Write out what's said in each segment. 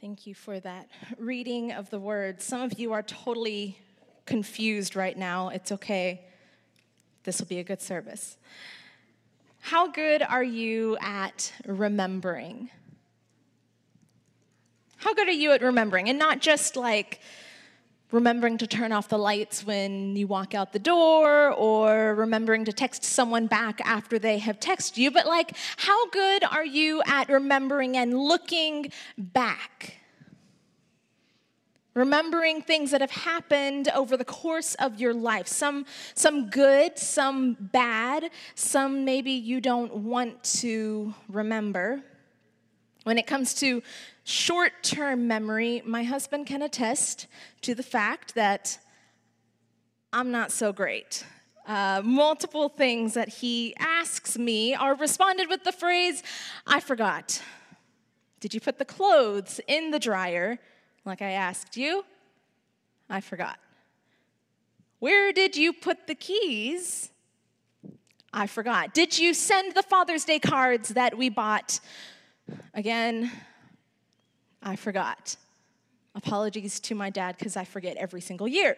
Thank you for that reading of the word. Some of you are totally confused right now. It's okay. This will be a good service. How good are you at remembering? How good are you at remembering? And not just like remembering to turn off the lights when you walk out the door or remembering to text someone back after they have texted you, but like, how good are you at remembering and looking back? Remembering things that have happened over the course of your life. Some, some good, some bad, some maybe you don't want to remember. When it comes to short term memory, my husband can attest to the fact that I'm not so great. Uh, multiple things that he asks me are responded with the phrase, I forgot. Did you put the clothes in the dryer like I asked you? I forgot. Where did you put the keys? I forgot. Did you send the Father's Day cards that we bought? Again, I forgot. Apologies to my dad because I forget every single year.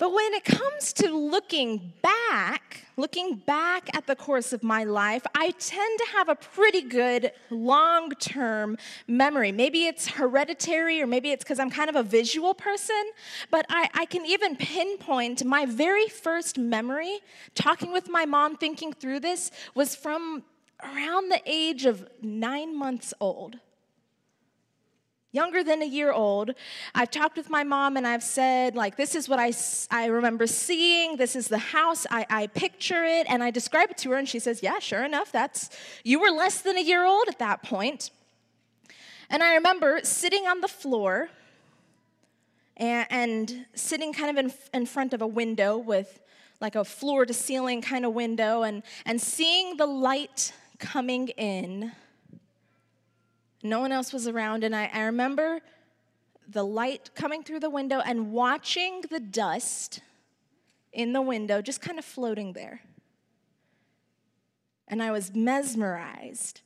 But when it comes to looking back, looking back at the course of my life, I tend to have a pretty good long term memory. Maybe it's hereditary, or maybe it's because I'm kind of a visual person, but I, I, can even pinpoint my very first memory, talking with my mom, thinking through this, was from around the age of nine months old younger than a year old. I've talked with my mom and I've said, like, this is what I, I remember seeing. This is the house. I, I picture it and I describe it to her. And she says, yeah, sure enough, that's, you were less than a year old at that point. And I remember sitting on the floor and, and sitting kind of in, in front of a window with like a floor to ceiling kind of window and, and seeing the light coming in no one else was around, and I, I remember the light coming through the window and watching the dust in the window just kind of floating there. And I was mesmerized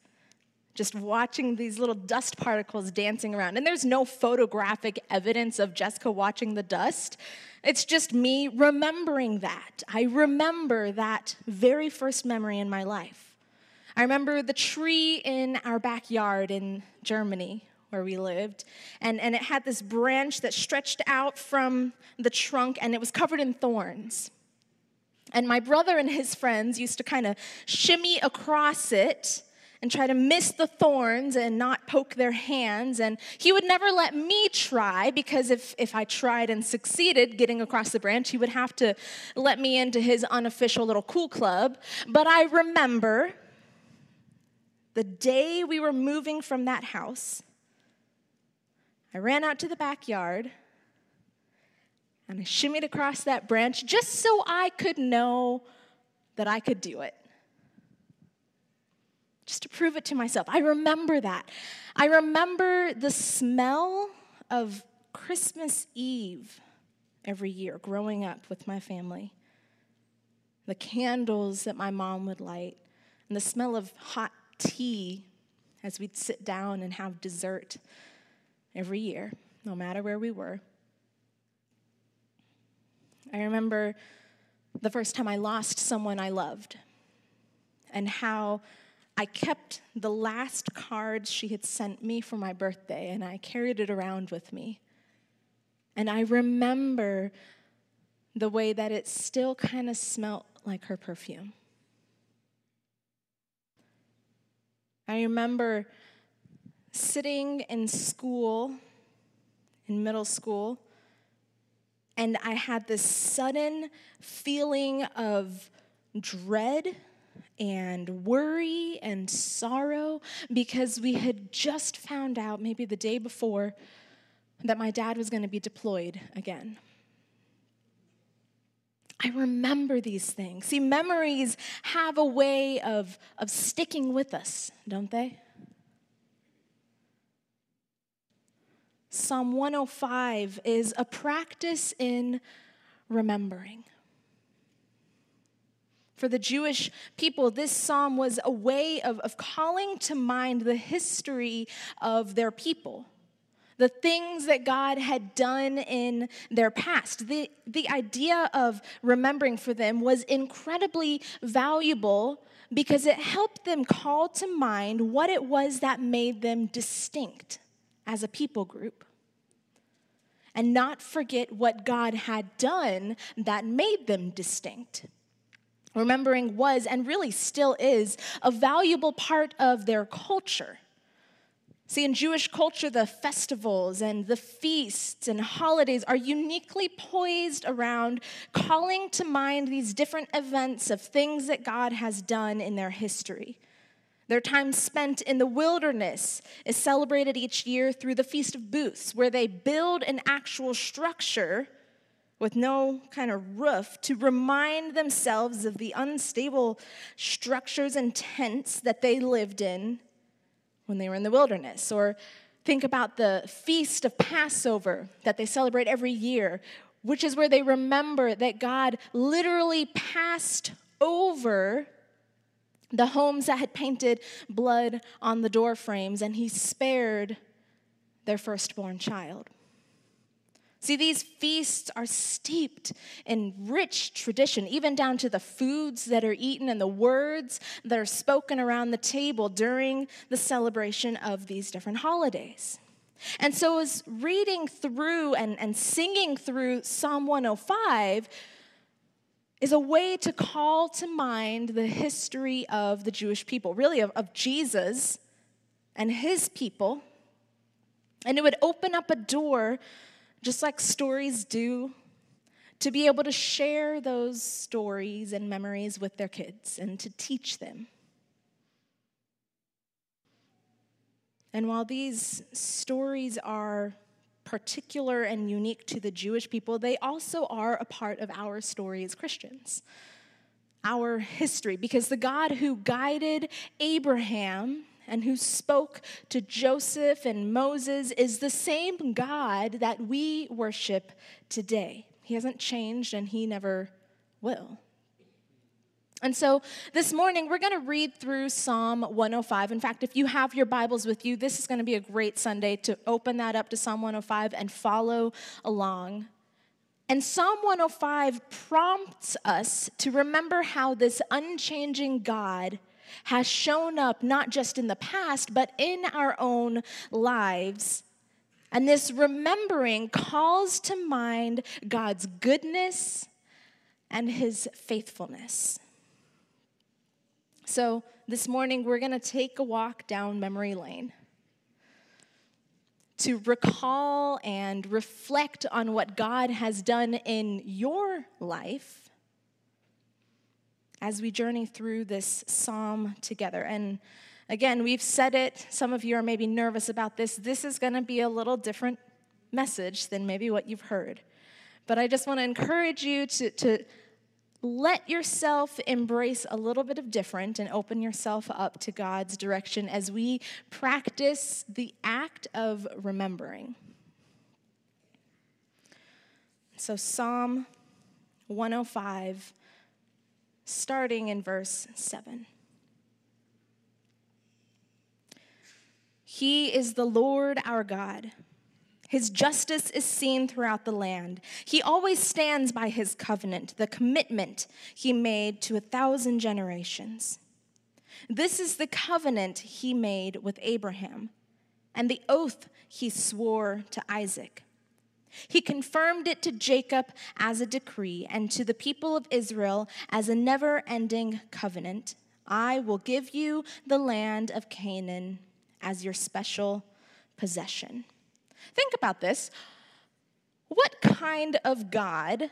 just watching these little dust particles dancing around. And there's no photographic evidence of Jessica watching the dust. It's just me remembering that. I remember that very first memory in my life. I remember the tree in our backyard in Germany where we lived, and, and it had this branch that stretched out from the trunk and it was covered in thorns. And my brother and his friends used to kind of shimmy across it and try to miss the thorns and not poke their hands. And he would never let me try because if, if I tried and succeeded getting across the branch, he would have to let me into his unofficial little cool club. But I remember the day we were moving from that house, I ran out to the backyard and I shimmied across that branch just so I could know that I could do it. Just to prove it to myself. I remember that. I remember the smell of Christmas Eve every year growing up with my family. The candles that my mom would light, and the smell of hot tea as we'd sit down and have dessert every year, no matter where we were. I remember the first time I lost someone I loved and how I kept the last card she had sent me for my birthday and I carried it around with me. And I remember the way that it still kind of smelt like her perfume. I remember sitting in school, in middle school, and I had this sudden feeling of dread and worry and sorrow because we had just found out, maybe the day before, that my dad was going to be deployed again. I remember these things. See, memories have a way of, of sticking with us, don't they? Psalm 105 is a practice in remembering. For the Jewish people, this psalm was a way of, of calling to mind the history of their people the things that God had done in their past. The, the idea of remembering for them was incredibly valuable because it helped them call to mind what it was that made them distinct as a people group. And not forget what God had done that made them distinct. Remembering was, and really still is, a valuable part of their culture. See, in Jewish culture, the festivals and the feasts and holidays are uniquely poised around calling to mind these different events of things that God has done in their history. Their time spent in the wilderness is celebrated each year through the Feast of Booths, where they build an actual structure with no kind of roof to remind themselves of the unstable structures and tents that they lived in when they were in the wilderness. Or think about the feast of Passover that they celebrate every year, which is where they remember that God literally passed over the homes that had painted blood on the door frames and he spared their firstborn child. See, these feasts are steeped in rich tradition, even down to the foods that are eaten and the words that are spoken around the table during the celebration of these different holidays. And so, as reading through and, and singing through Psalm 105 is a way to call to mind the history of the Jewish people, really of, of Jesus and his people. And it would open up a door just like stories do, to be able to share those stories and memories with their kids and to teach them. And while these stories are particular and unique to the Jewish people, they also are a part of our story as Christians, our history, because the God who guided Abraham and who spoke to Joseph and Moses is the same God that we worship today. He hasn't changed and he never will. And so this morning, we're going to read through Psalm 105. In fact, if you have your Bibles with you, this is going to be a great Sunday to open that up to Psalm 105 and follow along. And Psalm 105 prompts us to remember how this unchanging God has shown up not just in the past, but in our own lives. And this remembering calls to mind God's goodness and his faithfulness. So, this morning we're going to take a walk down memory lane to recall and reflect on what God has done in your life as we journey through this psalm together. And again, we've said it, some of you are maybe nervous about this. This is going to be a little different message than maybe what you've heard. But I just want to encourage you to, to let yourself embrace a little bit of different and open yourself up to God's direction as we practice the act of remembering. So, Psalm 105 starting in verse 7. He is the Lord our God. His justice is seen throughout the land. He always stands by his covenant, the commitment he made to a thousand generations. This is the covenant he made with Abraham and the oath he swore to Isaac. He confirmed it to Jacob as a decree and to the people of Israel as a never ending covenant. I will give you the land of Canaan as your special possession. Think about this. What kind of God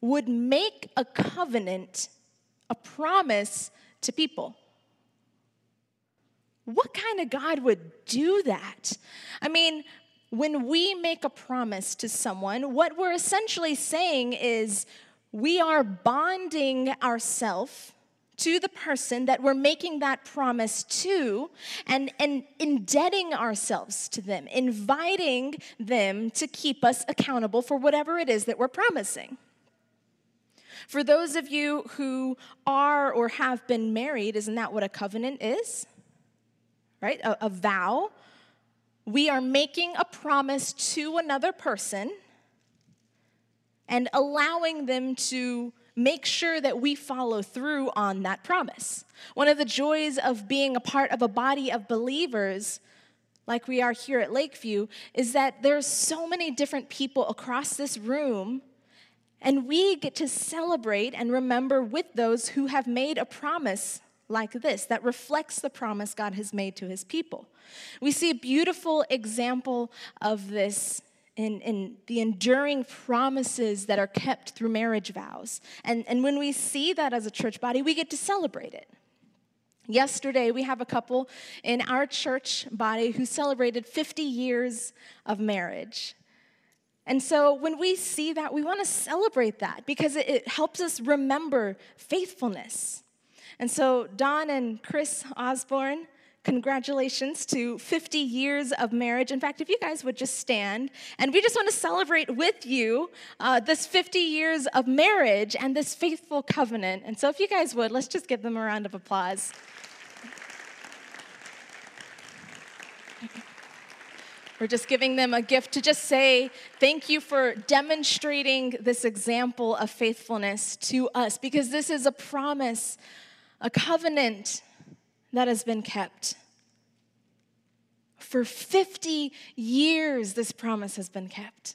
would make a covenant, a promise to people? What kind of God would do that? I mean, when we make a promise to someone, what we're essentially saying is we are bonding ourselves to the person that we're making that promise to and, and indebting ourselves to them, inviting them to keep us accountable for whatever it is that we're promising. For those of you who are or have been married, isn't that what a covenant is? Right? A, a vow. We are making a promise to another person and allowing them to make sure that we follow through on that promise. One of the joys of being a part of a body of believers like we are here at Lakeview is that there's so many different people across this room and we get to celebrate and remember with those who have made a promise like this that reflects the promise God has made to his people. We see a beautiful example of this in, in the enduring promises that are kept through marriage vows. And, and when we see that as a church body, we get to celebrate it. Yesterday, we have a couple in our church body who celebrated 50 years of marriage. And so when we see that, we want to celebrate that because it, it, helps us remember faithfulness. And so Don and Chris Osborne, congratulations to 50 years of marriage. In fact, if you guys would just stand, and we just want to celebrate with you uh, this 50 years of marriage and this faithful covenant. And so if you guys would, let's just give them a round of applause. We're just giving them a gift to just say, thank you for demonstrating this example of faithfulness to us, because this is a promise, a covenant that has been kept. For 50 years, this promise has been kept.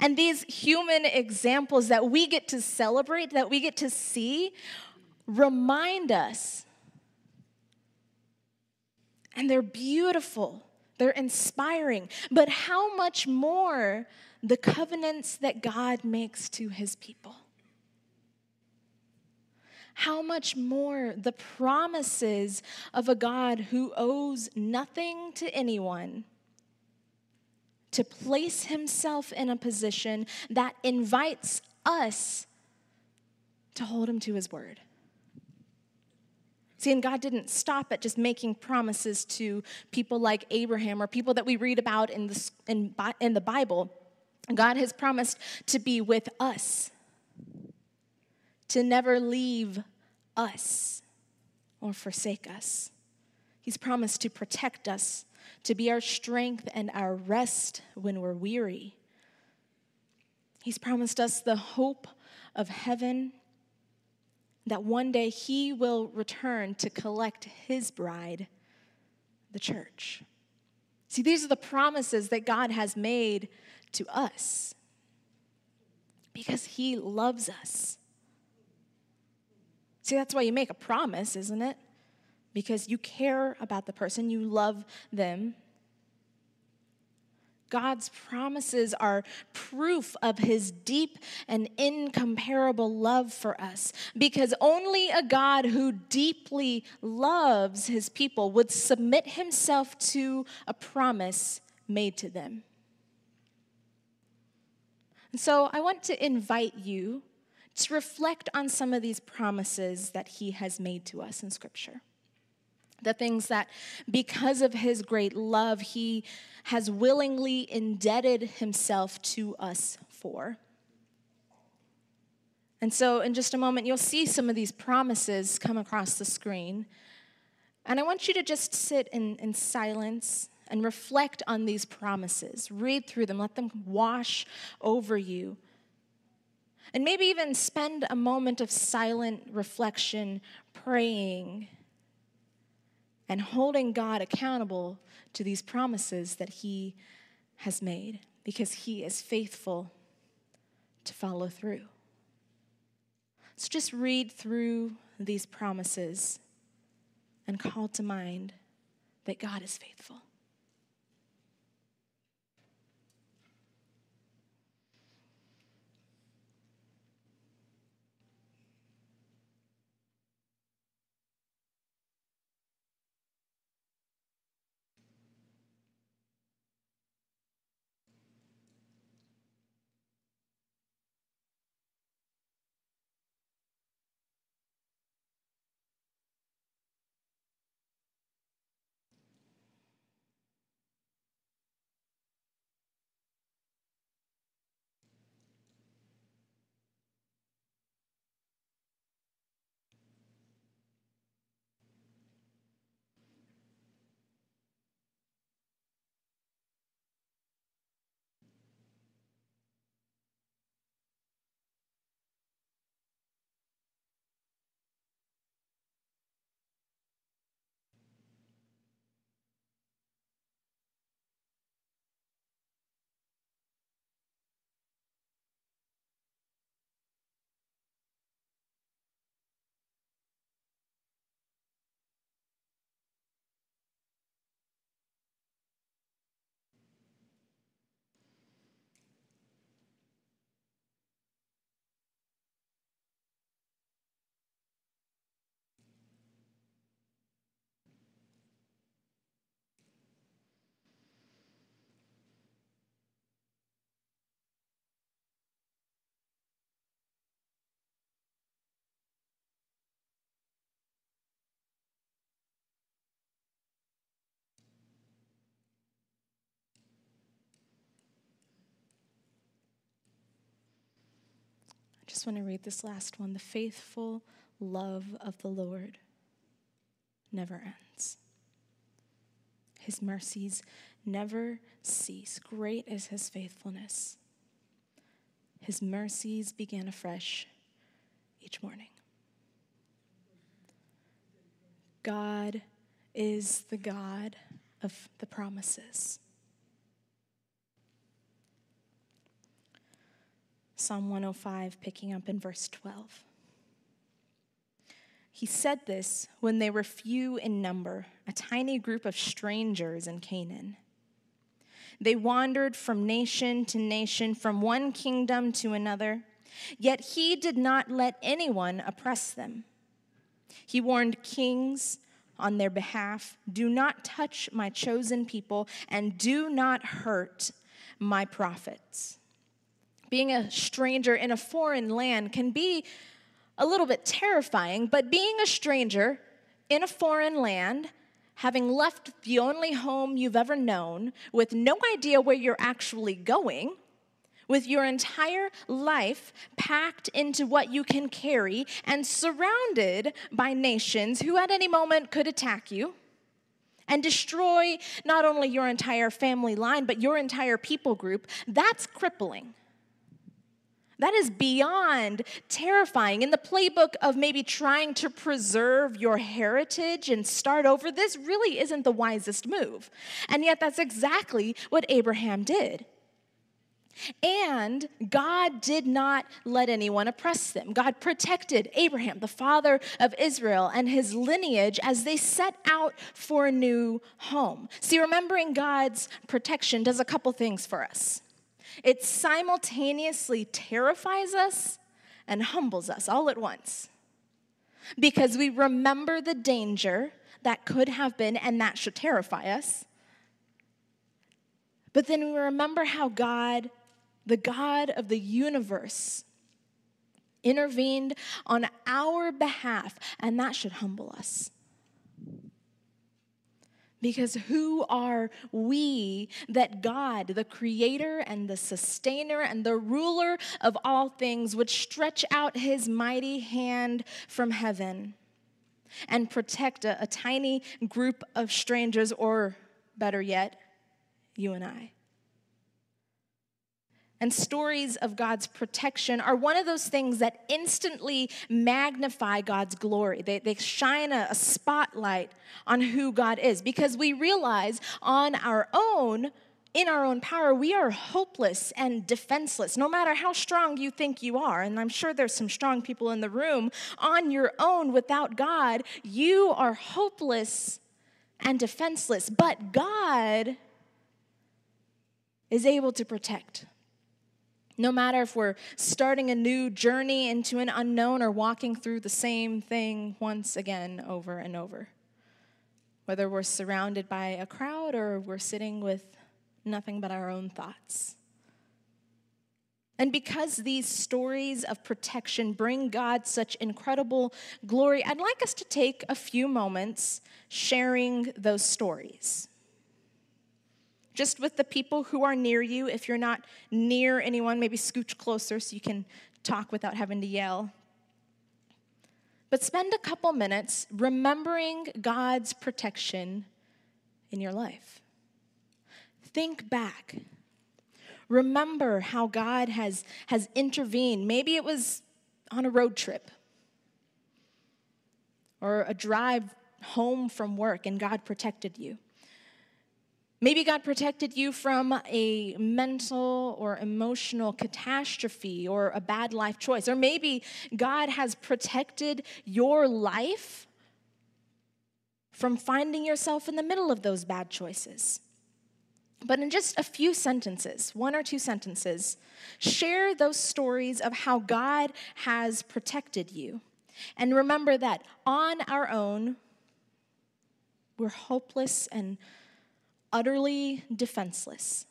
And these human examples that we get to celebrate, that we get to see, remind us. And they're beautiful they're inspiring. But how much more the covenants that God makes to his people? How much more the promises of a God who owes nothing to anyone to place himself in a position that invites us to hold him to his word. See, and God didn't stop at just making promises to people like Abraham or people that we read about in the, in, in the Bible. God has promised to be with us, to never leave us or forsake us. He's promised to protect us, to be our strength and our rest when we're weary. He's promised us the hope of heaven that one day he will return to collect his bride, the church. See, these are the promises that God has made to us because he loves us. See, that's why you make a promise, isn't it? Because you care about the person, you love them, God's promises are proof of his deep and incomparable love for us because only a God who deeply loves his people would submit himself to a promise made to them. And so I want to invite you to reflect on some of these promises that he has made to us in Scripture the things that because of his great love, he has willingly indebted himself to us for. And so, in just a moment, you'll see some of these promises come across the screen. And I want you to just sit in, in silence and reflect on these promises. Read through them, let them wash over you. And maybe even spend a moment of silent reflection, praying and holding God accountable to these promises that He has made because He is faithful to follow through. So just read through these promises and call to mind that God is faithful. Just want to read this last one. The faithful love of the Lord never ends. His mercies never cease. Great is his faithfulness. His mercies begin afresh each morning. God is the God of the promises. Psalm 105, picking up in verse 12. He said this when they were few in number, a tiny group of strangers in Canaan. They wandered from nation to nation, from one kingdom to another, yet he did not let anyone oppress them. He warned kings on their behalf do not touch my chosen people, and do not hurt my prophets being a stranger in a foreign land can be a little bit terrifying, but being a stranger in a foreign land, having left the only home you've ever known, with no idea where you're actually going, with your entire life packed into what you can carry and surrounded by nations who at any moment could attack you and destroy not only your entire family line, but your entire people group, that's crippling. That is beyond terrifying. In the playbook of maybe trying to preserve your heritage and start over, this really isn't the wisest move. And yet, that's exactly what Abraham did. And God did not let anyone oppress them. God protected Abraham, the father of Israel, and his lineage as they set out for a new home. See, remembering God's protection does a couple things for us. It simultaneously terrifies us and humbles us all at once because we remember the danger that could have been, and that should terrify us. But then we remember how God, the God of the universe, intervened on our behalf, and that should humble us. Because who are we that God, the creator and the sustainer and the ruler of all things, would stretch out his mighty hand from heaven and protect a, a tiny group of strangers, or better yet, you and I? And stories of God's protection are one of those things that instantly magnify God's glory. They, they shine a, a spotlight on who God is because we realize on our own, in our own power, we are hopeless and defenseless, no matter how strong you think you are. And I'm sure there's some strong people in the room. On your own, without God, you are hopeless and defenseless. But God is able to protect. No matter if we're starting a new journey into an unknown or walking through the same thing once again over and over. Whether we're surrounded by a crowd or we're sitting with nothing but our own thoughts. And because these stories of protection bring God such incredible glory, I'd like us to take a few moments sharing those stories just with the people who are near you. If you're not near anyone, maybe scooch closer so you can talk without having to yell. But spend a couple minutes remembering God's protection in your life. Think back. Remember how God has, has intervened. Maybe it was on a road trip or a drive home from work and God protected you. Maybe God protected you from a mental or emotional catastrophe or a bad life choice. Or maybe God has protected your life from finding yourself in the middle of those bad choices. But in just a few sentences, one or two sentences, share those stories of how God has protected you. And remember that on our own, we're hopeless and utterly defenseless.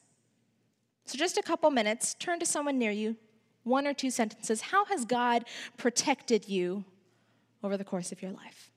So, just a couple minutes, turn to someone near you, one or two sentences. How has God protected you over the course of your life?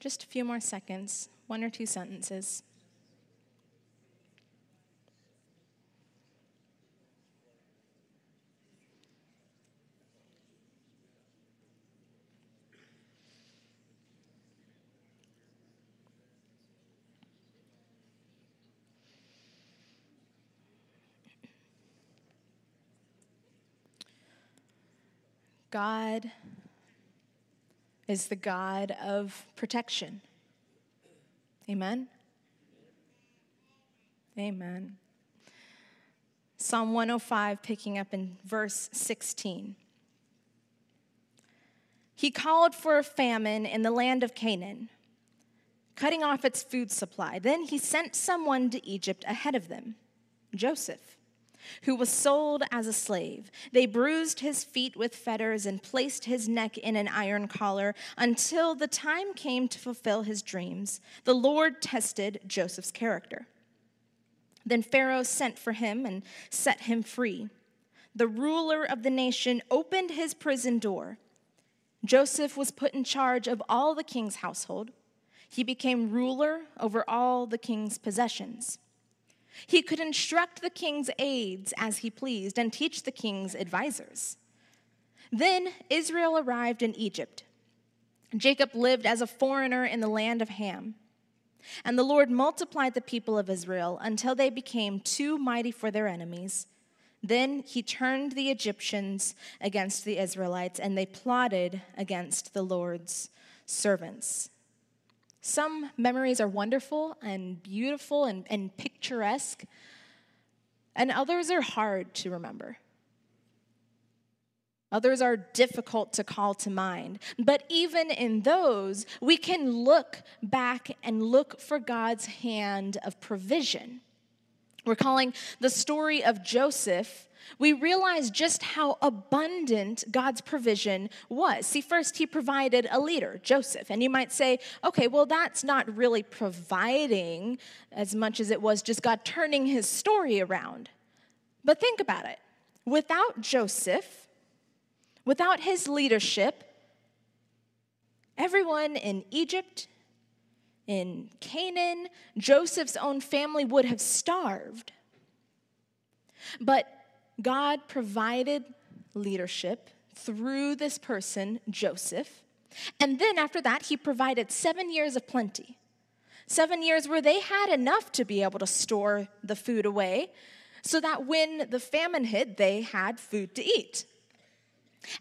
Just a few more seconds, one or two sentences. God is the God of protection. Amen? Amen. Psalm 105, picking up in verse 16. He called for a famine in the land of Canaan, cutting off its food supply. Then he sent someone to Egypt ahead of them, Joseph who was sold as a slave. They bruised his feet with fetters and placed his neck in an iron collar until the time came to fulfill his dreams. The Lord tested Joseph's character. Then Pharaoh sent for him and set him free. The ruler of the nation opened his prison door. Joseph was put in charge of all the king's household. He became ruler over all the king's possessions. He could instruct the king's aides as he pleased and teach the king's advisors. Then Israel arrived in Egypt. Jacob lived as a foreigner in the land of Ham. And the Lord multiplied the people of Israel until they became too mighty for their enemies. Then he turned the Egyptians against the Israelites, and they plotted against the Lord's servants. Some memories are wonderful and beautiful and, and picturesque, and others are hard to remember. Others are difficult to call to mind. But even in those, we can look back and look for God's hand of provision. We're the story of Joseph we realize just how abundant God's provision was. See, first, he provided a leader, Joseph. And you might say, okay, well, that's not really providing as much as it was just God turning his story around. But think about it without Joseph, without his leadership, everyone in Egypt, in Canaan, Joseph's own family would have starved. But God provided leadership through this person, Joseph. And then after that, he provided seven years of plenty. Seven years where they had enough to be able to store the food away so that when the famine hit, they had food to eat.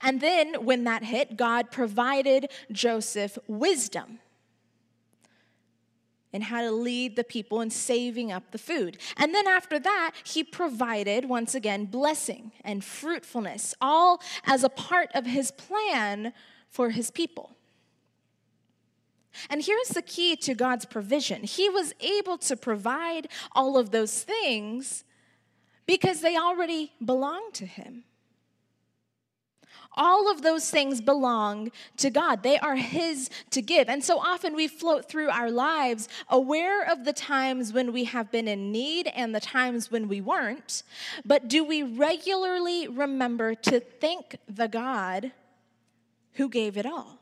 And then when that hit, God provided Joseph wisdom and how to lead the people in saving up the food. And then after that, he provided, once again, blessing and fruitfulness, all as a part of his plan for his people. And here's the key to God's provision He was able to provide all of those things because they already belonged to Him. All of those things belong to God. They are His to give. And so often we float through our lives aware of the times when we have been in need and the times when we weren't. But do we regularly remember to thank the God who gave it all?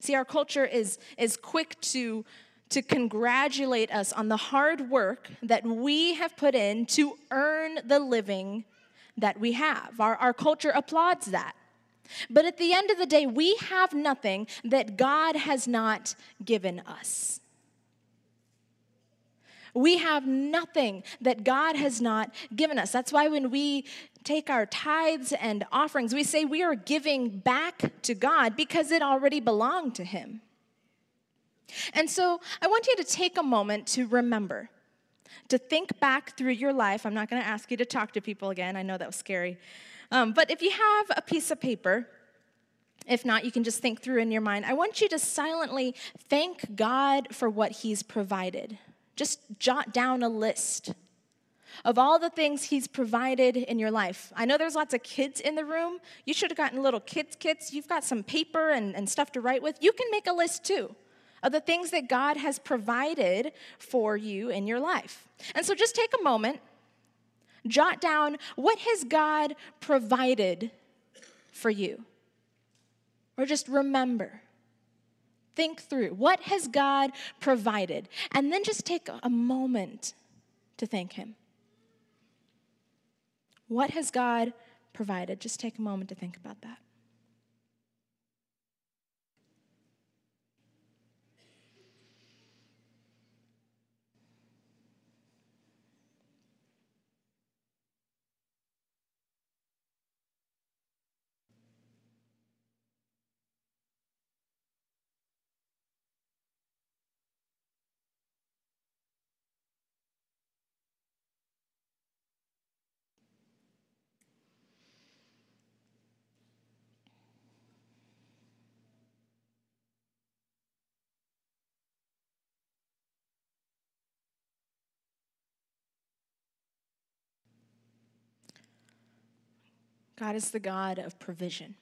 See, our culture is, is quick to, to congratulate us on the hard work that we have put in to earn the living that we have. Our, our culture applauds that. But at the end of the day, we have nothing that God has not given us. We have nothing that God has not given us. That's why when we take our tithes and offerings, we say we are giving back to God because it already belonged to Him. And so I want you to take a moment to remember to think back through your life. I'm not going to ask you to talk to people again. I know that was scary. Um, but if you have a piece of paper, if not, you can just think through in your mind. I want you to silently thank God for what He's provided. Just jot down a list of all the things He's provided in your life. I know there's lots of kids in the room. You should have gotten little kids' kits. You've got some paper and, and stuff to write with. You can make a list too of the things that God has provided for you in your life. And so just take a moment, jot down what has God provided for you? Or just remember Think through what has God provided? And then just take a moment to thank Him. What has God provided? Just take a moment to think about that. God is the God of provision.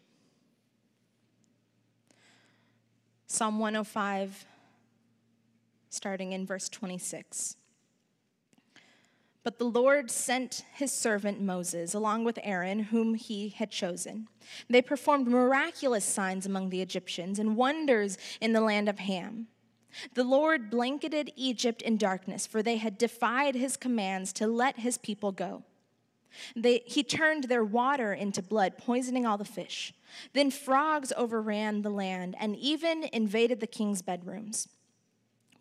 Psalm 105, starting in verse 26. But the Lord sent his servant Moses along with Aaron, whom he had chosen. They performed miraculous signs among the Egyptians and wonders in the land of Ham. The Lord blanketed Egypt in darkness, for they had defied his commands to let his people go. They, he turned their water into blood, poisoning all the fish. Then frogs overran the land and even invaded the king's bedrooms.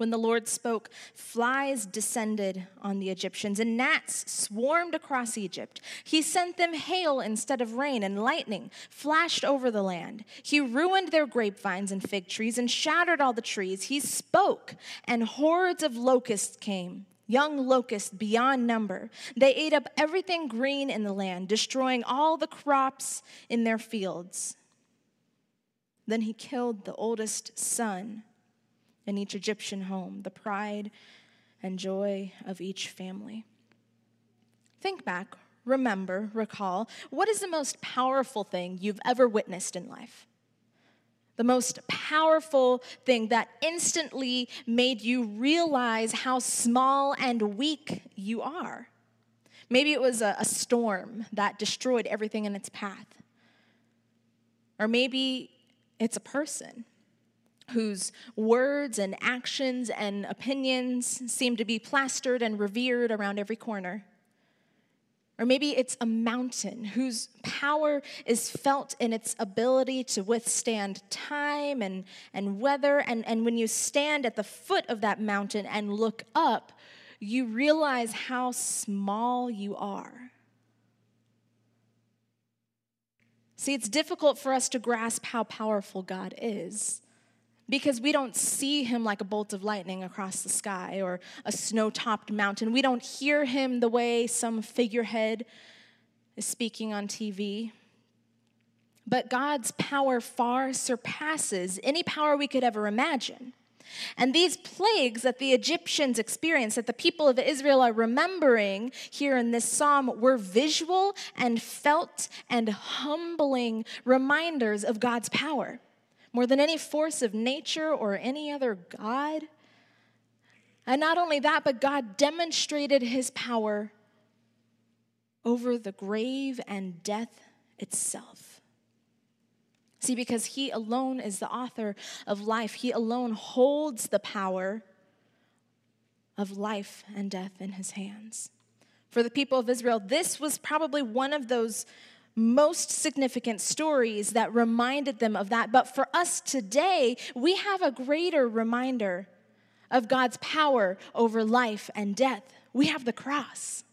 When the Lord spoke, flies descended on the Egyptians, and gnats swarmed across Egypt. He sent them hail instead of rain, and lightning flashed over the land. He ruined their grapevines and fig trees and shattered all the trees. He spoke, and hordes of locusts came young locusts beyond number. They ate up everything green in the land, destroying all the crops in their fields. Then he killed the oldest son in each Egyptian home, the pride and joy of each family. Think back, remember, recall what is the most powerful thing you've ever witnessed in life? The most powerful thing that instantly made you realize how small and weak you are. Maybe it was a, a, storm that destroyed everything in its path. Or maybe it's a person whose words and actions and opinions seem to be plastered and revered around every corner. Or maybe it's a mountain whose power is felt in its ability to withstand time and, and weather. And, and when you stand at the foot of that mountain and look up, you realize how small you are. See, it's difficult for us to grasp how powerful God is because we don't see him like a bolt of lightning across the sky or a snow topped mountain. We don't hear him the way some figurehead is speaking on TV. But God's power far surpasses any power we could ever imagine. And these plagues that the Egyptians experienced, that the people of Israel are remembering here in this psalm, were visual and felt and humbling reminders of God's power more than any force of nature or any other God. And not only that, but God demonstrated his power over the grave and death itself. See, because he alone is the author of life, he alone holds the power of life and death in his hands. For the people of Israel, this was probably one of those most significant stories that reminded them of that. But for us today, we have a greater reminder of God's power over life and death. We have the cross.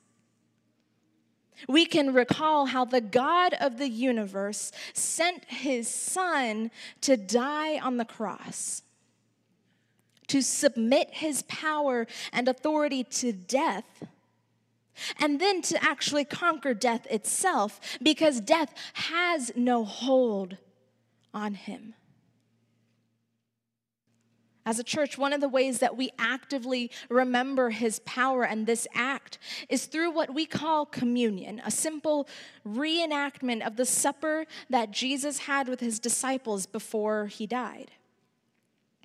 We can recall how the God of the universe sent his son to die on the cross, to submit his power and authority to death and then to actually conquer death itself because death has no hold on him. As a church, one of the ways that we actively remember his power and this act is through what we call communion, a simple reenactment of the supper that Jesus had with his disciples before he died,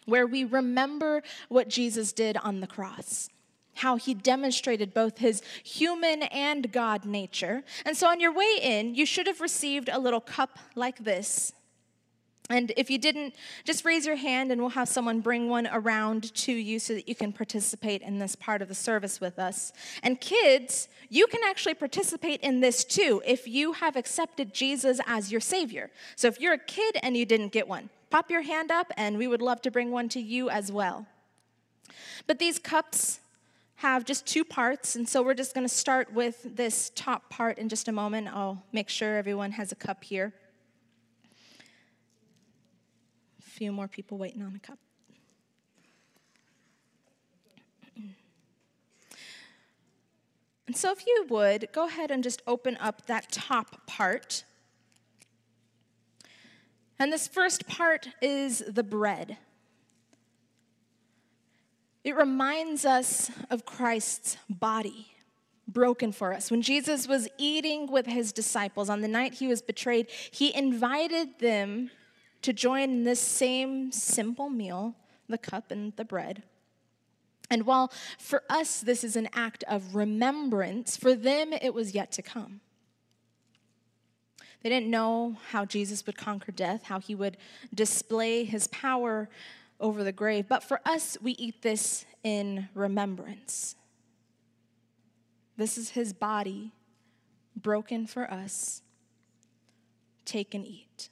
where we remember what Jesus did on the cross how he demonstrated both his human and God nature. And so on your way in, you should have received a little cup like this. And if you didn't, just raise your hand and we'll have someone bring one around to you so that you can participate in this part of the service with us. And kids, you can actually participate in this too if you have accepted Jesus as your Savior. So if you're a kid and you didn't get one, pop your hand up and we would love to bring one to you as well. But these cups have just two parts, and so we're just going to start with this top part in just a moment. I'll make sure everyone has a cup here. A few more people waiting on a cup. And so, if you would, go ahead and just open up that top part. And this first part is the bread. It reminds us of Christ's body broken for us. When Jesus was eating with his disciples on the night he was betrayed, he invited them to join in this same simple meal, the cup and the bread. And while for us this is an act of remembrance, for them it was yet to come. They didn't know how Jesus would conquer death, how he would display his power over the grave. But for us, we eat this in remembrance. This is his body broken for us. Take and eat.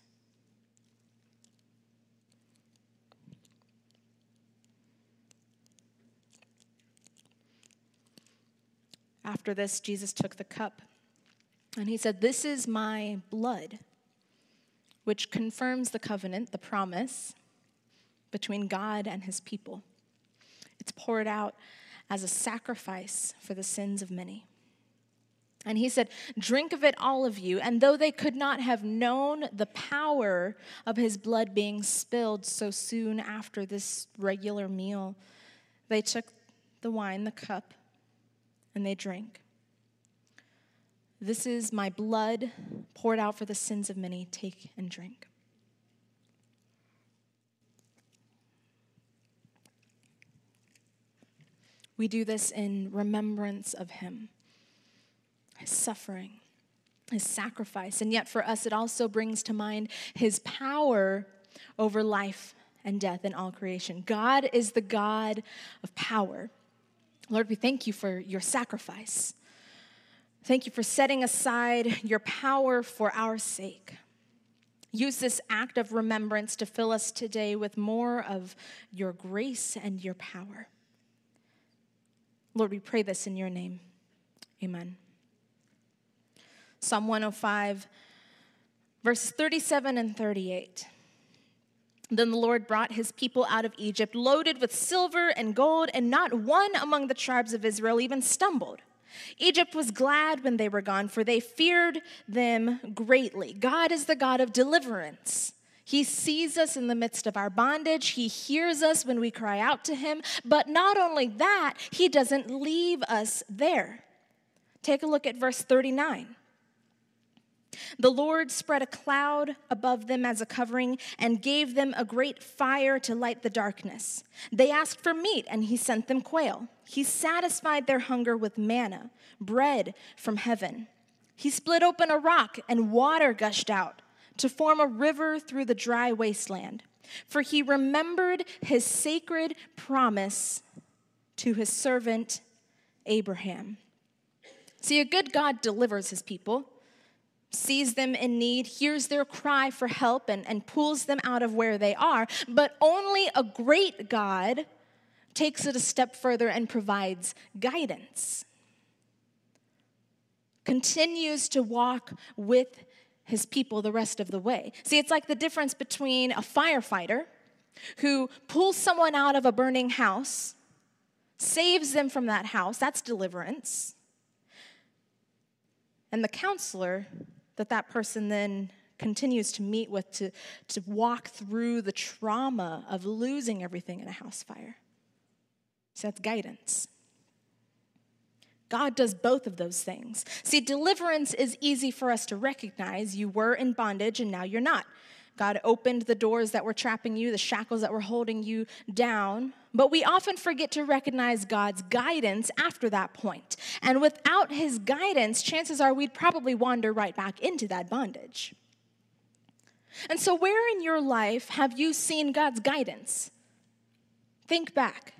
After this, Jesus took the cup and he said, This is my blood, which confirms the covenant, the promise between God and his people. It's poured out as a sacrifice for the sins of many. And he said, Drink of it, all of you. And though they could not have known the power of his blood being spilled so soon after this regular meal, they took the wine, the cup, and they drank. This is my blood poured out for the sins of many. Take and drink. We do this in remembrance of him, his suffering, his sacrifice. And yet, for us, it also brings to mind his power over life and death and all creation. God is the God of power. Lord, we thank you for your sacrifice. Thank you for setting aside your power for our sake. Use this act of remembrance to fill us today with more of your grace and your power. Lord, we pray this in your name. Amen. Psalm 105, verses 37 and 38. Then the Lord brought his people out of Egypt, loaded with silver and gold, and not one among the tribes of Israel even stumbled. Egypt was glad when they were gone, for they feared them greatly. God is the God of deliverance. He sees us in the midst of our bondage. He hears us when we cry out to Him. But not only that, He doesn't leave us there. Take a look at verse 39. The Lord spread a cloud above them as a covering and gave them a great fire to light the darkness. They asked for meat, and he sent them quail. He satisfied their hunger with manna, bread from heaven. He split open a rock, and water gushed out to form a river through the dry wasteland. For he remembered his sacred promise to his servant Abraham. See, a good God delivers his people sees them in need, hears their cry for help, and, and pulls them out of where they are. But only a great God takes it a step further and provides guidance. Continues to walk with his people the rest of the way. See, it's like the difference between a firefighter who pulls someone out of a burning house, saves them from that house, that's deliverance, and the counselor that that person then continues to meet with to, to walk through the trauma of losing everything in a house fire. So that's guidance. God does both of those things. See, deliverance is easy for us to recognize. You were in bondage and now you're not. God opened the doors that were trapping you, the shackles that were holding you down. But we often forget to recognize God's guidance after that point. And without His guidance, chances are we'd probably wander right back into that bondage. And so, where in your life have you seen God's guidance? Think back.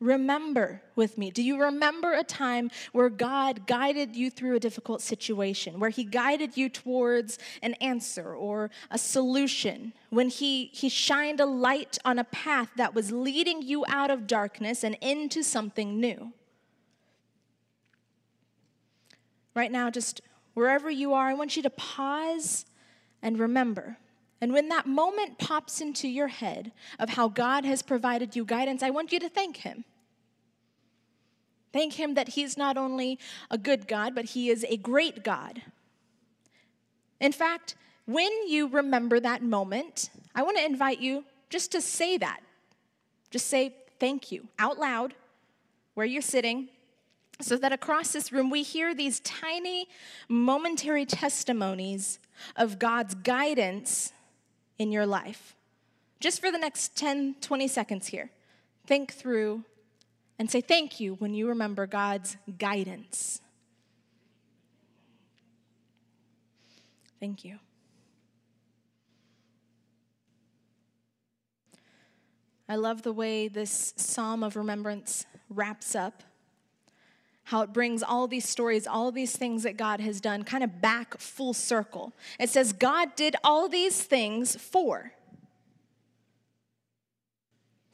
Remember with me. Do you remember a time where God guided you through a difficult situation, where He guided you towards an answer or a solution, when He, he shined a light on a path that was leading you out of darkness and into something new? Right now, just wherever you are, I want you to pause and remember. And when that moment pops into your head of how God has provided you guidance, I want you to thank Him. Thank Him that He's not only a good God, but He is a great God. In fact, when you remember that moment, I want to invite you just to say that. Just say thank you out loud where you're sitting so that across this room we hear these tiny momentary testimonies of God's guidance in your life. Just for the next 10, 20 seconds here, think through and say thank you when you remember God's guidance. Thank you. I love the way this psalm of remembrance wraps up how it brings all these stories, all these things that God has done, kind of back full circle. It says, God did all these things for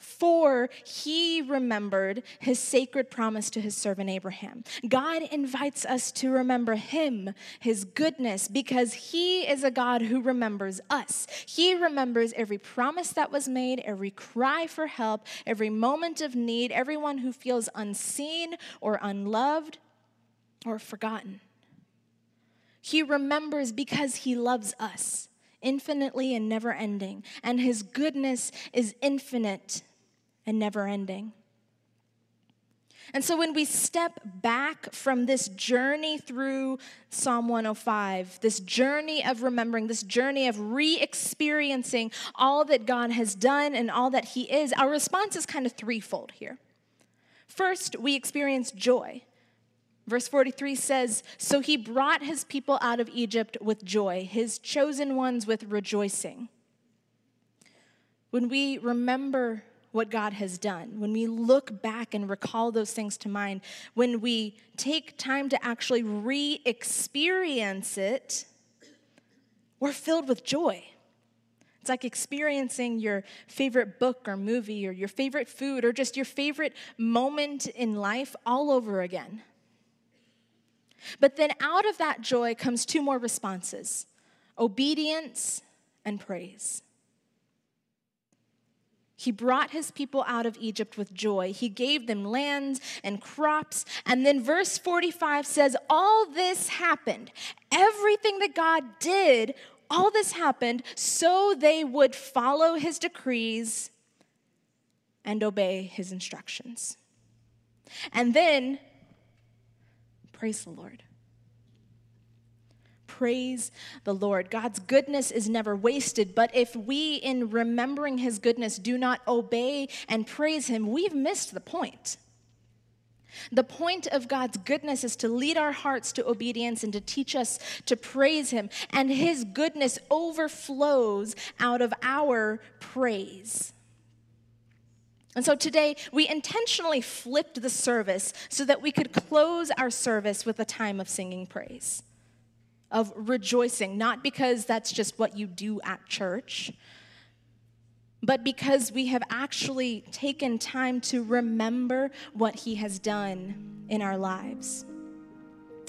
for he remembered his sacred promise to his servant Abraham. God invites us to remember him, his goodness, because he is a God who remembers us. He remembers every promise that was made, every cry for help, every moment of need, everyone who feels unseen or unloved or forgotten. He remembers because he loves us infinitely and never ending, and his goodness is infinite and never ending. And so when we step back from this journey through Psalm 105, this journey of remembering, this journey of re experiencing all that God has done and all that He is, our response is kind of threefold here. First, we experience joy. Verse 43 says, So he brought his people out of Egypt with joy, his chosen ones with rejoicing. When we remember what God has done, when we look back and recall those things to mind, when we take time to actually re experience it, we're filled with joy. It's like experiencing your favorite book or movie or your favorite food or just your favorite moment in life all over again. But then out of that joy comes two more responses obedience and praise. He brought his people out of Egypt with joy. He gave them lands and crops. And then verse 45 says, All this happened. Everything that God did, all this happened so they would follow his decrees and obey his instructions. And then, praise the Lord. Praise the Lord. God's goodness is never wasted, but if we, in remembering his goodness, do not obey and praise him, we've missed the point. The point of God's goodness is to lead our hearts to obedience and to teach us to praise Him. And His goodness overflows out of our praise. And so today, we intentionally flipped the service so that we could close our service with a time of singing praise of rejoicing, not because that's just what you do at church, but because we have actually taken time to remember what He has done in our lives.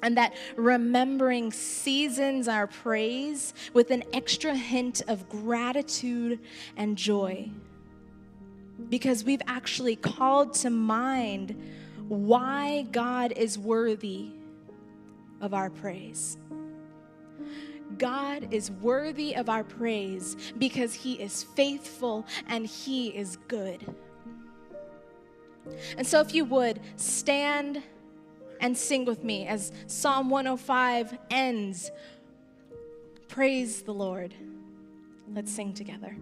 And that remembering seasons our praise with an extra hint of gratitude and joy. Because we've actually called to mind why God is worthy of our praise. God is worthy of our praise because he is faithful and he is good. And so, if you would stand and sing with me as Psalm 105 ends, praise the Lord. Let's sing together.